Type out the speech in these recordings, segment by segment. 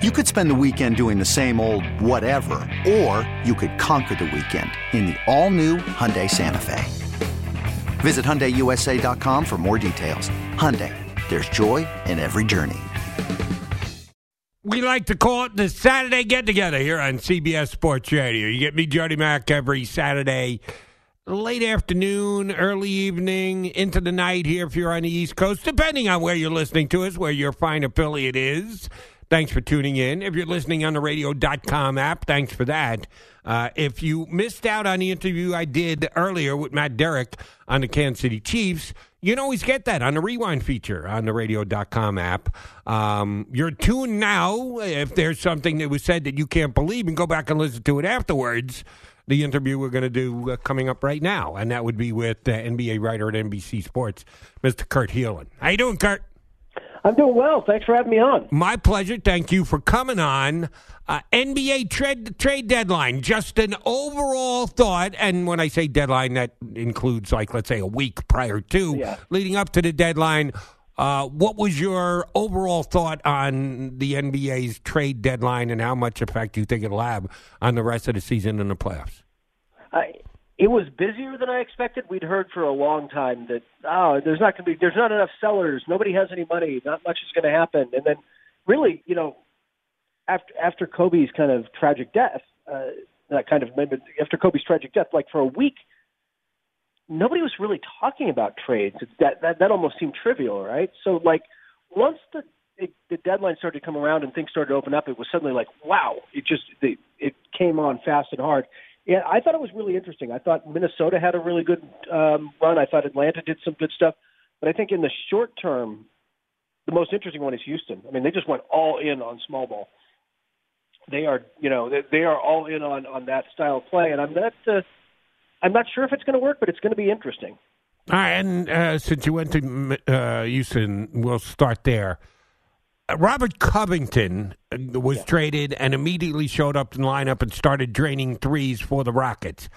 You could spend the weekend doing the same old whatever, or you could conquer the weekend in the all-new Hyundai Santa Fe. Visit HyundaiUSA.com for more details. Hyundai, there's joy in every journey. We like to call it the Saturday Get Together here on CBS Sports Radio. You get me, Jody Mac, every Saturday, late afternoon, early evening, into the night here if you're on the East Coast, depending on where you're listening to us, where your fine affiliate is. Thanks for tuning in. If you're listening on the radio.com app, thanks for that. Uh, if you missed out on the interview I did earlier with Matt Derrick on the Kansas City Chiefs, you can always get that on the rewind feature on the radio.com app. Um, you're tuned now. If there's something that was said that you can't believe, and go back and listen to it afterwards. The interview we're going to do uh, coming up right now, and that would be with uh, NBA writer at NBC Sports, Mr. Kurt Helin. How you doing, Kurt? I'm doing well. Thanks for having me on. My pleasure. Thank you for coming on. Uh, NBA trade trade deadline. Just an overall thought, and when I say deadline, that includes like let's say a week prior to Yeah. leading up to the deadline. Uh, what was your overall thought on the NBA's trade deadline and how much effect do you think it'll have on the rest of the season and the playoffs? It was busier than I expected. We'd heard for a long time that oh, there's not going to be, there's not enough sellers. Nobody has any money. Not much is going to happen. And then, really, you know, after after Kobe's kind of tragic death, uh, that kind of after Kobe's tragic death, like for a week, nobody was really talking about trades. That that that almost seemed trivial, right? So like once the it, the deadline started to come around and things started to open up, it was suddenly like, wow! It just it, it came on fast and hard. Yeah, I thought it was really interesting. I thought Minnesota had a really good um, run. I thought Atlanta did some good stuff, but I think in the short term, the most interesting one is Houston. I mean, they just went all in on small ball. They are, you know, they, they are all in on on that style of play, and I'm not. Uh, I'm not sure if it's going to work, but it's going to be interesting. All right, and uh, since you went to uh, Houston, we'll start there. Robert Covington uh, was traded and immediately showed up in the lineup and started draining threes for the Rockets.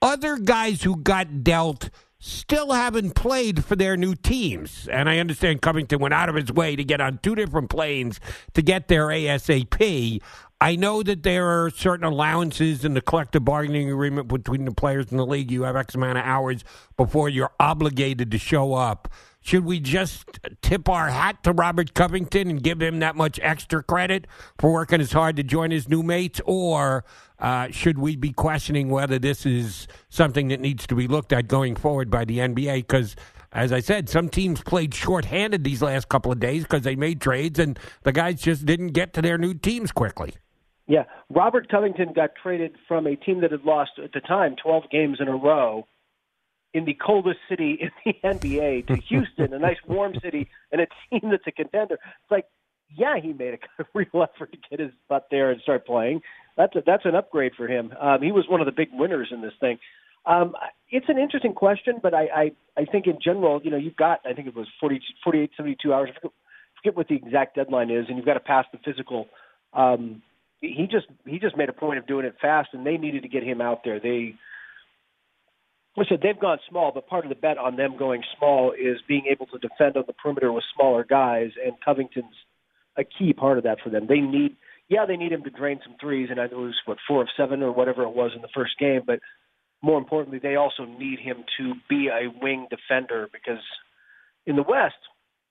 Other guys who got dealt still haven't played for their new teams. And I understand Covington went out of his way to get on two different planes to get there ASAP. I know that there are certain allowances in the collective bargaining agreement between the players in the league. You have X amount of hours before you're obligated to show up. Should we just tip our hat to Robert Covington and give him that much extra credit for working as hard to join his new mates? Or uh, should we be questioning whether this is something that needs to be looked at going forward by the NBA? Because, as I said, some teams played shorthanded these last couple of days because they made trades and the guys just didn't get to their new teams quickly. Yeah, Robert Covington got traded from a team that had lost at the time 12 games in a row in the coldest city in the NBA to Houston, a nice warm city, and a team that's a contender. It's like, yeah, he made a real effort to get his butt there and start playing. That's a, that's an upgrade for him. Um, he was one of the big winners in this thing. Um, it's an interesting question, but I, I, I think in general, you know, you've got, I think it was 40, 48, 72 hours. I forget, forget what the exact deadline is, and you've got to pass the physical. Um, he just he just made a point of doing it fast, and they needed to get him out there. They listen, they've gone small, but part of the bet on them going small is being able to defend on the perimeter with smaller guys, and Covington's a key part of that for them. They need, yeah, they need him to drain some threes, and I know it was what four of seven or whatever it was in the first game, but more importantly, they also need him to be a wing defender because in the West,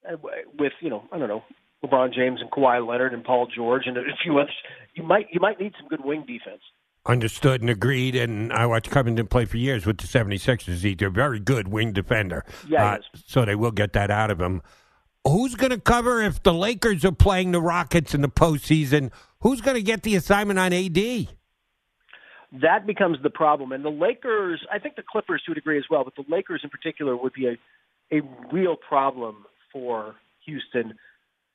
uh, with you know, I don't know, LeBron James and Kawhi Leonard and Paul George and a few others, you might you might need some good wing defense. Understood and agreed. And I watched Covington play for years with the 76ers. He's a very good wing defender. Yeah, Uh, so they will get that out of him. Who's going to cover if the Lakers are playing the Rockets in the postseason? Who's going to get the assignment on AD? that becomes the problem. And the Lakers, I think the Clippers to a degree as well, but the Lakers in particular would be a a real problem for Houston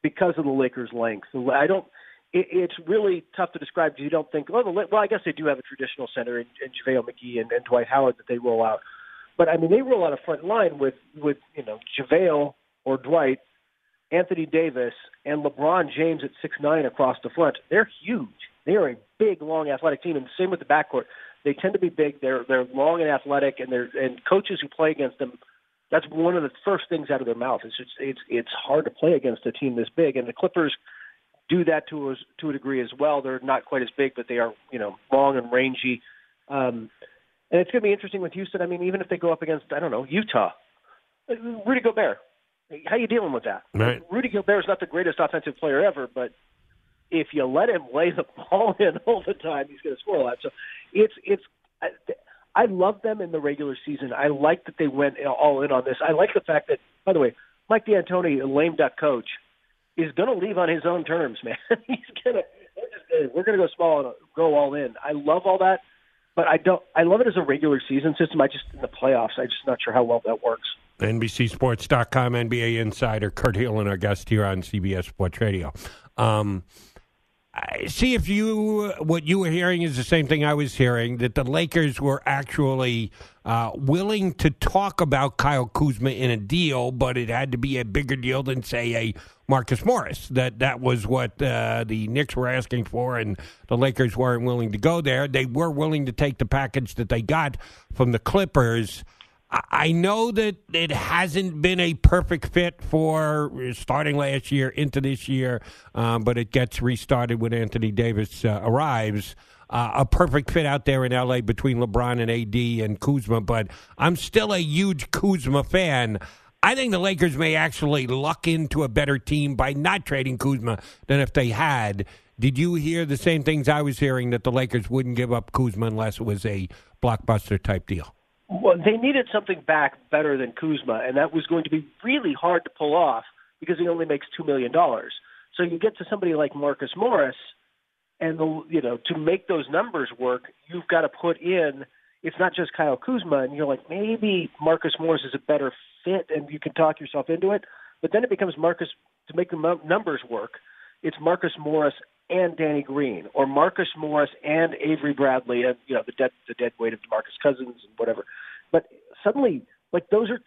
because of the Lakers' length. I don't. It, it's really tough to describe because you don't think. Well, the, well, I guess they do have a traditional center in, in JaVale McGee and, and Dwight Howard that they roll out, but I mean they roll out a front line with with you know JaVale or Dwight, Anthony Davis, and LeBron James at six nine across the front. They're huge. They are a big, long, athletic team, and the same with the backcourt. They tend to be big. They're they're long and athletic, and they're and coaches who play against them. That's one of the first things out of their mouth. It's just, it's it's hard to play against a team this big, and the Clippers do that to a, to a degree as well. They're not quite as big, but they are you know long and rangy. Um, and it's going to be interesting with Houston. I mean, even if they go up against I don't know Utah, Rudy Gobert, how you dealing with that? Right. Rudy Gobert is not the greatest offensive player ever, but if you let him lay the ball in all the time, he's going to score a lot. So it's it's. I, I love them in the regular season. I like that they went all in on this. I like the fact that, by the way, Mike D'Antoni, a lame duck coach, is going to leave on his own terms, man. He's going to we're going to go small and go all in. I love all that, but I don't. I love it as a regular season system. I just in the playoffs, I'm just not sure how well that works. NBCSports.com NBA insider Kurt Helin, our guest here on CBS Sports Radio. Um, see if you what you were hearing is the same thing I was hearing that the Lakers were actually uh, willing to talk about Kyle Kuzma in a deal, but it had to be a bigger deal than say a Marcus Morris. That that was what uh, the Knicks were asking for, and the Lakers weren't willing to go there. They were willing to take the package that they got from the Clippers. I know that it hasn't been a perfect fit for starting last year into this year, um, but it gets restarted when Anthony Davis uh, arrives. Uh, a perfect fit out there in LA between LeBron and AD and Kuzma, but I'm still a huge Kuzma fan. I think the Lakers may actually luck into a better team by not trading Kuzma than if they had. Did you hear the same things I was hearing that the Lakers wouldn't give up Kuzma unless it was a blockbuster type deal? Well, they needed something back better than Kuzma, and that was going to be really hard to pull off because he only makes two million dollars. So you get to somebody like Marcus Morris, and the you know to make those numbers work, you've got to put in. It's not just Kyle Kuzma, and you're like maybe Marcus Morris is a better fit, and you can talk yourself into it. But then it becomes Marcus to make the numbers work. It's Marcus Morris and Danny Green, or Marcus Morris and Avery Bradley, and you know the dead the dead weight of Demarcus Cousins and whatever. But suddenly, like those are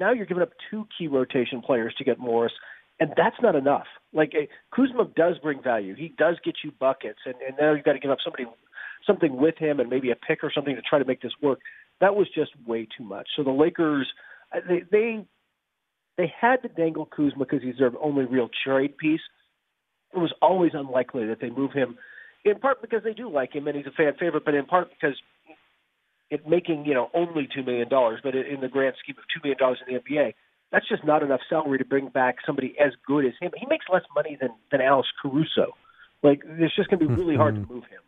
now you're giving up two key rotation players to get Morris, and that's not enough. Like uh, Kuzma does bring value; he does get you buckets, and, and now you've got to give up somebody something with him and maybe a pick or something to try to make this work. That was just way too much. So the Lakers, uh, they they they had to dangle Kuzma because he's their only real trade piece it was always unlikely that they move him, in part because they do like him and he's a fan favorite, but in part because it making you know only two million dollars, but in the grand scheme of two million dollars in the NBA, that's just not enough salary to bring back somebody as good as him. He makes less money than than Alex Caruso. Like it's just going to be really hard to mm-hmm. move him.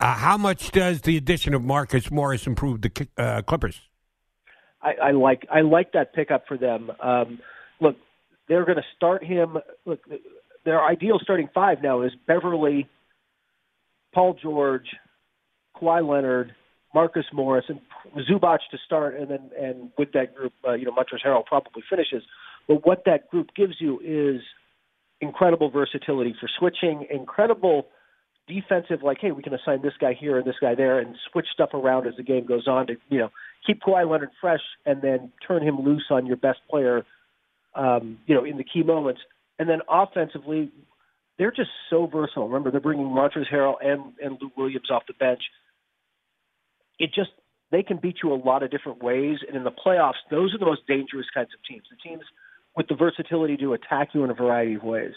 Uh, how much does the addition of Marcus Morris improve the uh, Clippers? I, I like I like that pickup for them. Um, look, they're going to start him. Look, their ideal starting five now is Beverley, Paul George, Kawhi Leonard, Marcus Morris, and Zubac to start, and then and with that group, uh, you know, Montrezl Harrell probably finishes. But what that group gives you is incredible versatility for switching, incredible defensive, like, hey, we can assign this guy here and this guy there, and switch stuff around as the game goes on to, you know, keep Kawhi Leonard fresh, and then turn him loose on your best player, um, you know, in the key moments. And then offensively, they're just so versatile. Remember, they're bringing Montrezl Harrell and and Lou Williams off the bench. It just they can beat you a lot of different ways, and in the playoffs, those are the most dangerous kinds of teams. The teams with the versatility to attack you in a variety of ways.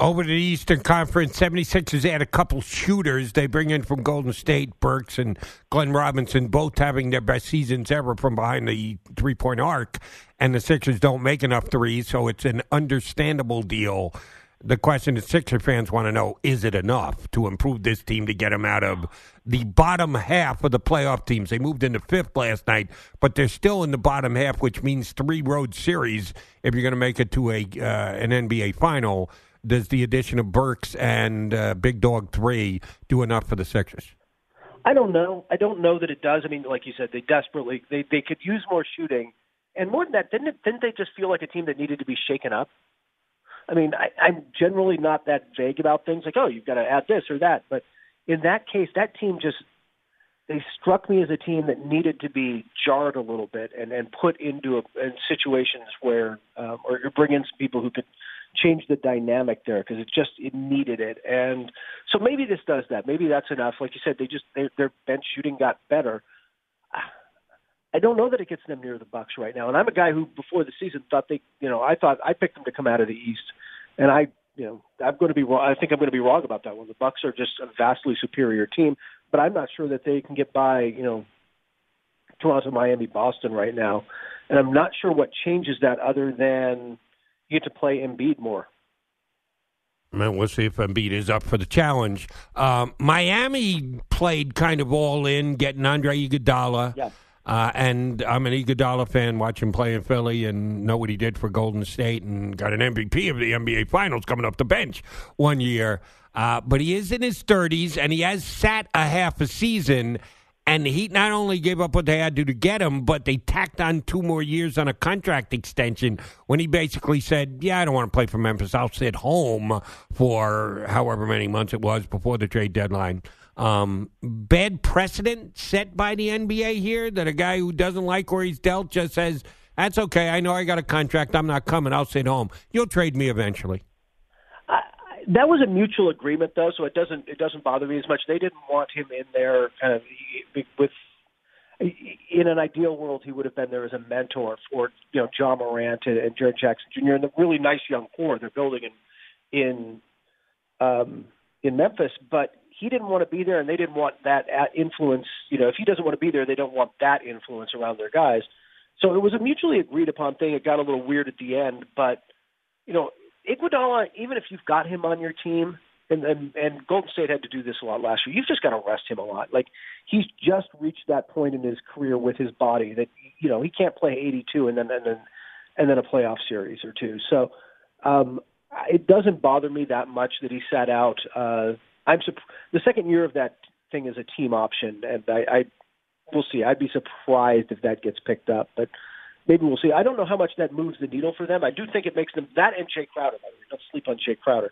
Over to the Eastern Conference, 76ers add a couple shooters. They bring in from Golden State, Burks and Glenn Robinson, both having their best seasons ever from behind the three point arc. And the Sixers don't make enough threes, so it's an understandable deal. The question that Sixer fans want to know is it enough to improve this team to get them out of the bottom half of the playoff teams? They moved into fifth last night, but they're still in the bottom half, which means three road series if you're going to make it to a uh, an NBA final does the addition of Burks and uh, Big Dog Three do enough for the Sixers? I don't know. I don't know that it does. I mean, like you said, they desperately they they could use more shooting, and more than that, didn't it, didn't they just feel like a team that needed to be shaken up? I mean, I, I'm generally not that vague about things like, oh, you've got to add this or that, but in that case, that team just they struck me as a team that needed to be jarred a little bit and and put into a, in situations where um, or, bring in some people who could change the dynamic there because it just it needed it. And so maybe this does that. Maybe that's enough. Like you said, they just they, their bench shooting got better. I don't know that it gets them near the Bucks right now. And I'm a guy who before the season thought they, you know, I thought I picked them to come out of the East, and I you know, I'm going to be wrong. I think I'm going to be wrong about that one. The Bucks are just a vastly superior team, but I'm not sure that they can get by, you know, Toronto, Miami, Boston right now, and I'm not sure what changes that other than you get to play Embiid more. Man, we'll see if Embiid is up for the challenge. Um, Miami played kind of all in, getting Andre Iguodala. Yeah. Uh, and I'm an Iguodala fan. Watch him play in Philly and know what he did for Golden State, and got an MVP of the NBA Finals coming off the bench one year. Uh, but he is in his 30s, and he has sat a half a season. And he not only gave up what they had to to get him, but they tacked on two more years on a contract extension when he basically said, Yeah, I don't want to play for Memphis. I'll sit home for however many months it was before the trade deadline. Um, bad precedent set by the NBA here that a guy who doesn't like where he's dealt just says, That's okay. I know I got a contract. I'm not coming. I'll sit home. You'll trade me eventually. That was a mutual agreement, though, so it doesn't it doesn't bother me as much. They didn't want him in there, kind of with. In an ideal world, he would have been there as a mentor for you know Ja Morant and, and Jaren Jackson Jr. and the really nice young core they're building in in um, in Memphis. But he didn't want to be there, and they didn't want that influence. You know, if he doesn't want to be there, they don't want that influence around their guys. So it was a mutually agreed upon thing. It got a little weird at the end, but you know, Iguodala, even if you've got him on your team, and, and and Golden State had to do this a lot last year. You've just got to rest him a lot. Like he's just reached that point in his career with his body that you know he can't play 82 and then and then and then a playoff series or two. So um, it doesn't bother me that much that he sat out. Uh, I'm the second year of that thing is a team option, and I, I we'll see. I'd be surprised if that gets picked up, but maybe we'll see. I don't know how much that moves the needle for them. I do think it makes them that and Jae Crowder. By the way, don't sleep on Jae Crowder.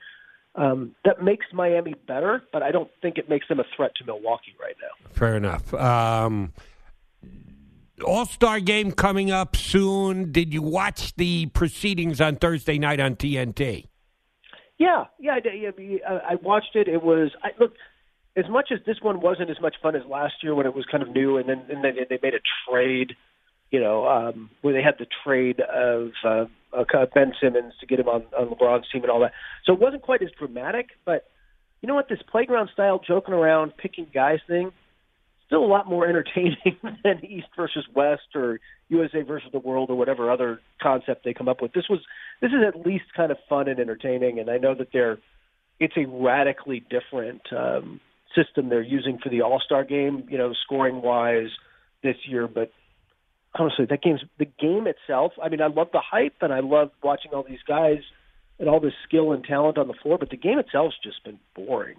Um, that makes Miami better, but I don't think it makes them a threat to Milwaukee right now. Fair enough. Um, All Star game coming up soon. Did you watch the proceedings on Thursday night on TNT? Yeah, yeah, I, I watched it. It was I, look as much as this one wasn't as much fun as last year when it was kind of new, and then and then they made a trade you know, um, where they had the trade of uh, uh, Ben Simmons to get him on, on LeBron's team and all that. So it wasn't quite as dramatic, but you know what? This playground style joking around, picking guys thing, still a lot more entertaining than East versus West or USA versus the world or whatever other concept they come up with. This was this is at least kind of fun and entertaining, and I know that they're it's a radically different um, system they're using for the All Star game, you know, scoring wise this year, but honestly, that game's the game itself. I mean, I love the hype and I love watching all these guys and all this skill and talent on the floor, but the game itself's just been boring.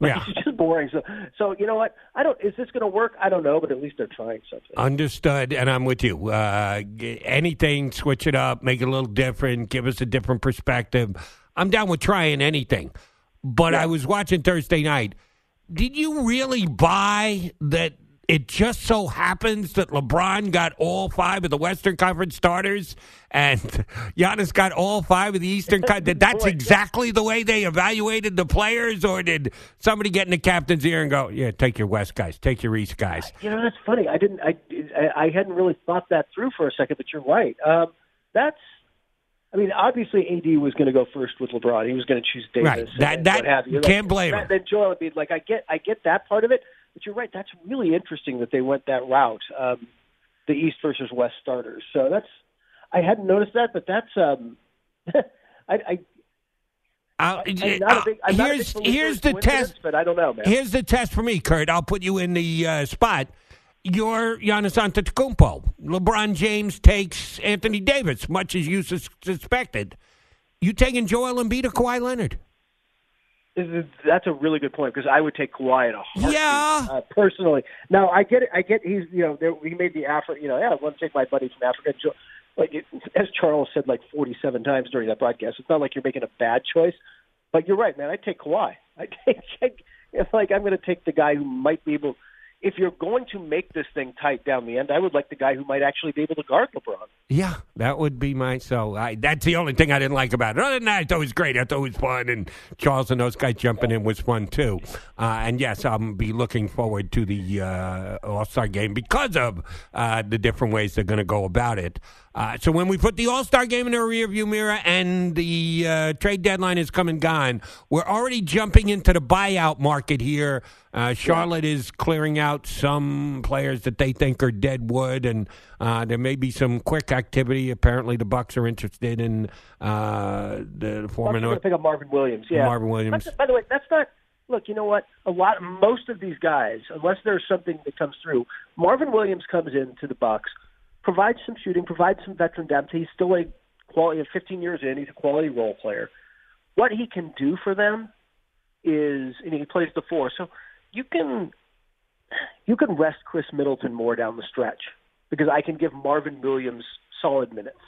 Like, yeah. It's just boring. So, so you know what? I don't. Is this going to work? I don't know, but at least they're trying something. Understood, and I'm with you. Uh, anything, switch it up, make it a little different, give us a different perspective. I'm down with trying anything. But yeah. I was watching Thursday night. Did you really buy that it just so happens that LeBron got all five of the Western Conference starters and Giannis got all five of the Eastern Conference. That's exactly the way they evaluated the players, or did somebody get in the captain's ear and go, "Yeah, take your West guys, take your East guys"? You know, that's funny. I didn't. I I hadn't really thought that through for a second, but you're right. Um, that's. I mean, obviously, AD was going to go first with LeBron. He was going to choose Davis. Right. That and that what have you. can't blame that, him. Then Joel would be like, I get, I get that part of it but you're right. That's really interesting that they went that route, um, the East versus West starters. So that's I hadn't noticed that, but that's um, I. I uh, I'm not a big, I'm here's not a big here's the test, but I don't know, man. Here's the test for me, Kurt. I'll put you in the uh, spot. You're Giannis Antetokounmpo. LeBron James takes Anthony Davis, much as you sus- suspected. You taking Joel Embiid or Kawhi Leonard? That's a really good point because I would take Kawhi in a heartbeat, yeah. uh, personally. Now I get it. I get he's you know there, he made the Africa. You know, yeah, I want to take my buddy from Africa. Like it, as Charles said like 47 times during that broadcast, it's not like you're making a bad choice. But you're right, man. I take Kawhi. I take it's like I'm going to take the guy who might be able if you're going to make this thing tight down the end, I would like the guy who might actually be able to guard LeBron. Yeah, that would be my. So I, that's the only thing I didn't like about it. Other than that, I thought it was great. I thought it was fun, and Charles and those guys jumping in was fun too. Uh, and yes, I'll be looking forward to the uh, All Star game because of uh, the different ways they're going to go about it. Uh, so when we put the All Star game in the rearview mirror and the uh, trade deadline is come and gone, we're already jumping into the buyout market here. Uh, Charlotte is clearing out some players that they think are dead wood, and uh, there may be some quick activity. Apparently, the Bucks are interested in uh, the former I'm going to pick up Marvin Williams. Yeah, Marvin Williams. That's- by the way, that's not. Look, you know what? A lot, most of these guys, unless there's something that comes through, Marvin Williams comes into the Bucks, provides some shooting, provides some veteran depth. He's still a quality. 15 years in, he's a quality role player. What he can do for them is, and he plays the four, so you can you can rest Khris Middleton more down the stretch because I can give Marvin Williams solid minutes,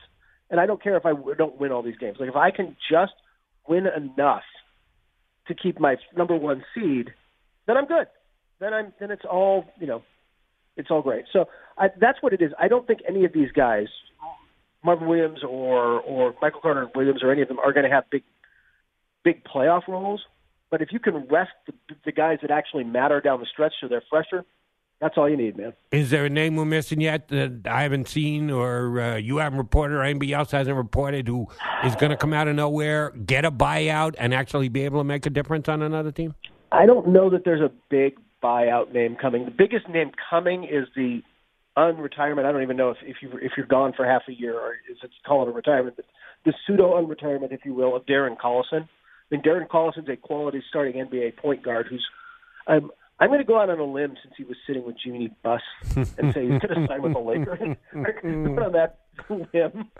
and I don't care if I don't win all these games. Like if I can just win enough to keep my number one seed, then I'm good. Then I'm then it's all you know, it's all great. So I, that's what it is. I don't think any of these guys, Marvin Williams or or Michael Carter Williams or any of them are going to have big big playoff roles. But if you can rest the, the guys that actually matter down the stretch so they're fresher, that's all you need, man. Is there a name we're missing yet that I haven't seen, or uh, you haven't reported, or anybody else hasn't reported, who is going to come out of nowhere, get a buyout, and actually be able to make a difference on another team? I don't know that there's a big buyout name coming. The biggest name coming is the unretirement. I don't even know if, if you if you're gone for half a year or is it call it a retirement, but the pseudo unretirement, if you will, of Darren Collison. I mean, Darren Collison's a quality starting NBA point guard who's I'm I'm going to go out on a limb since he was sitting with Jimmy Buss and say he's going to sign with the Lakers. Going on that limb.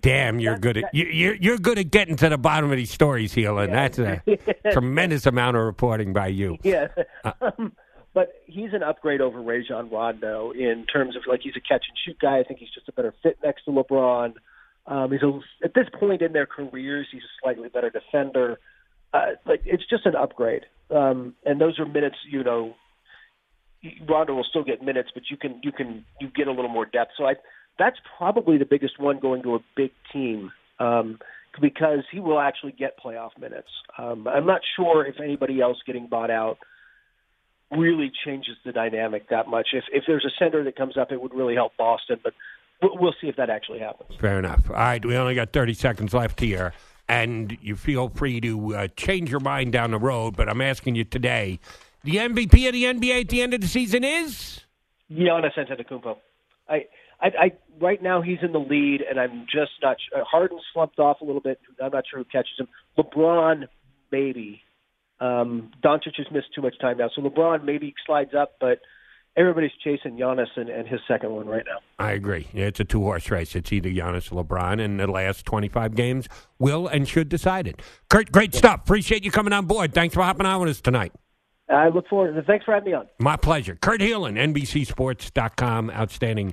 Damn, you're good at you, you're you're good at getting to the bottom of these stories, Helin. That's a tremendous amount of reporting by you. Yeah. Um, but he's an upgrade over Rajon Rondo in terms of like he's a catch and shoot guy. I think he's just a better fit next to LeBron. Um, he's a, at this point in their careers, he's a slightly better defender. Uh, like it's just an upgrade, um, and those are minutes. You know, Rondo will still get minutes, but you can you can you get a little more depth. So I that's probably the biggest one going to a big team um, because he will actually get playoff minutes. Um, I'm not sure if anybody else getting bought out really changes the dynamic that much. If if there's a center that comes up, it would really help Boston, but we'll, see if that actually happens. Fair enough. All right, we only got 30 seconds left here, and you feel free to uh, change your mind down the road, but I'm asking you today the MVP of the NBA at the end of the season is? Giannis Antetokounmpo. I, I, I, right now he's in the lead, and I'm just not. Sure. Harden slumped off a little bit. I'm not sure who catches him. LeBron, maybe. Um, Doncic has missed too much time now, so LeBron maybe slides up, but everybody's chasing Giannis and, and his second one right now. I agree. It's a two horse race. It's either Giannis or LeBron, and the last 25 games will and should decide it. Kurt, great stuff. Appreciate you coming on board. Thanks for hopping on with us tonight. I look forward. To it. Thanks for having me on. My pleasure. Kurt Helin, NBCSports.com, outstanding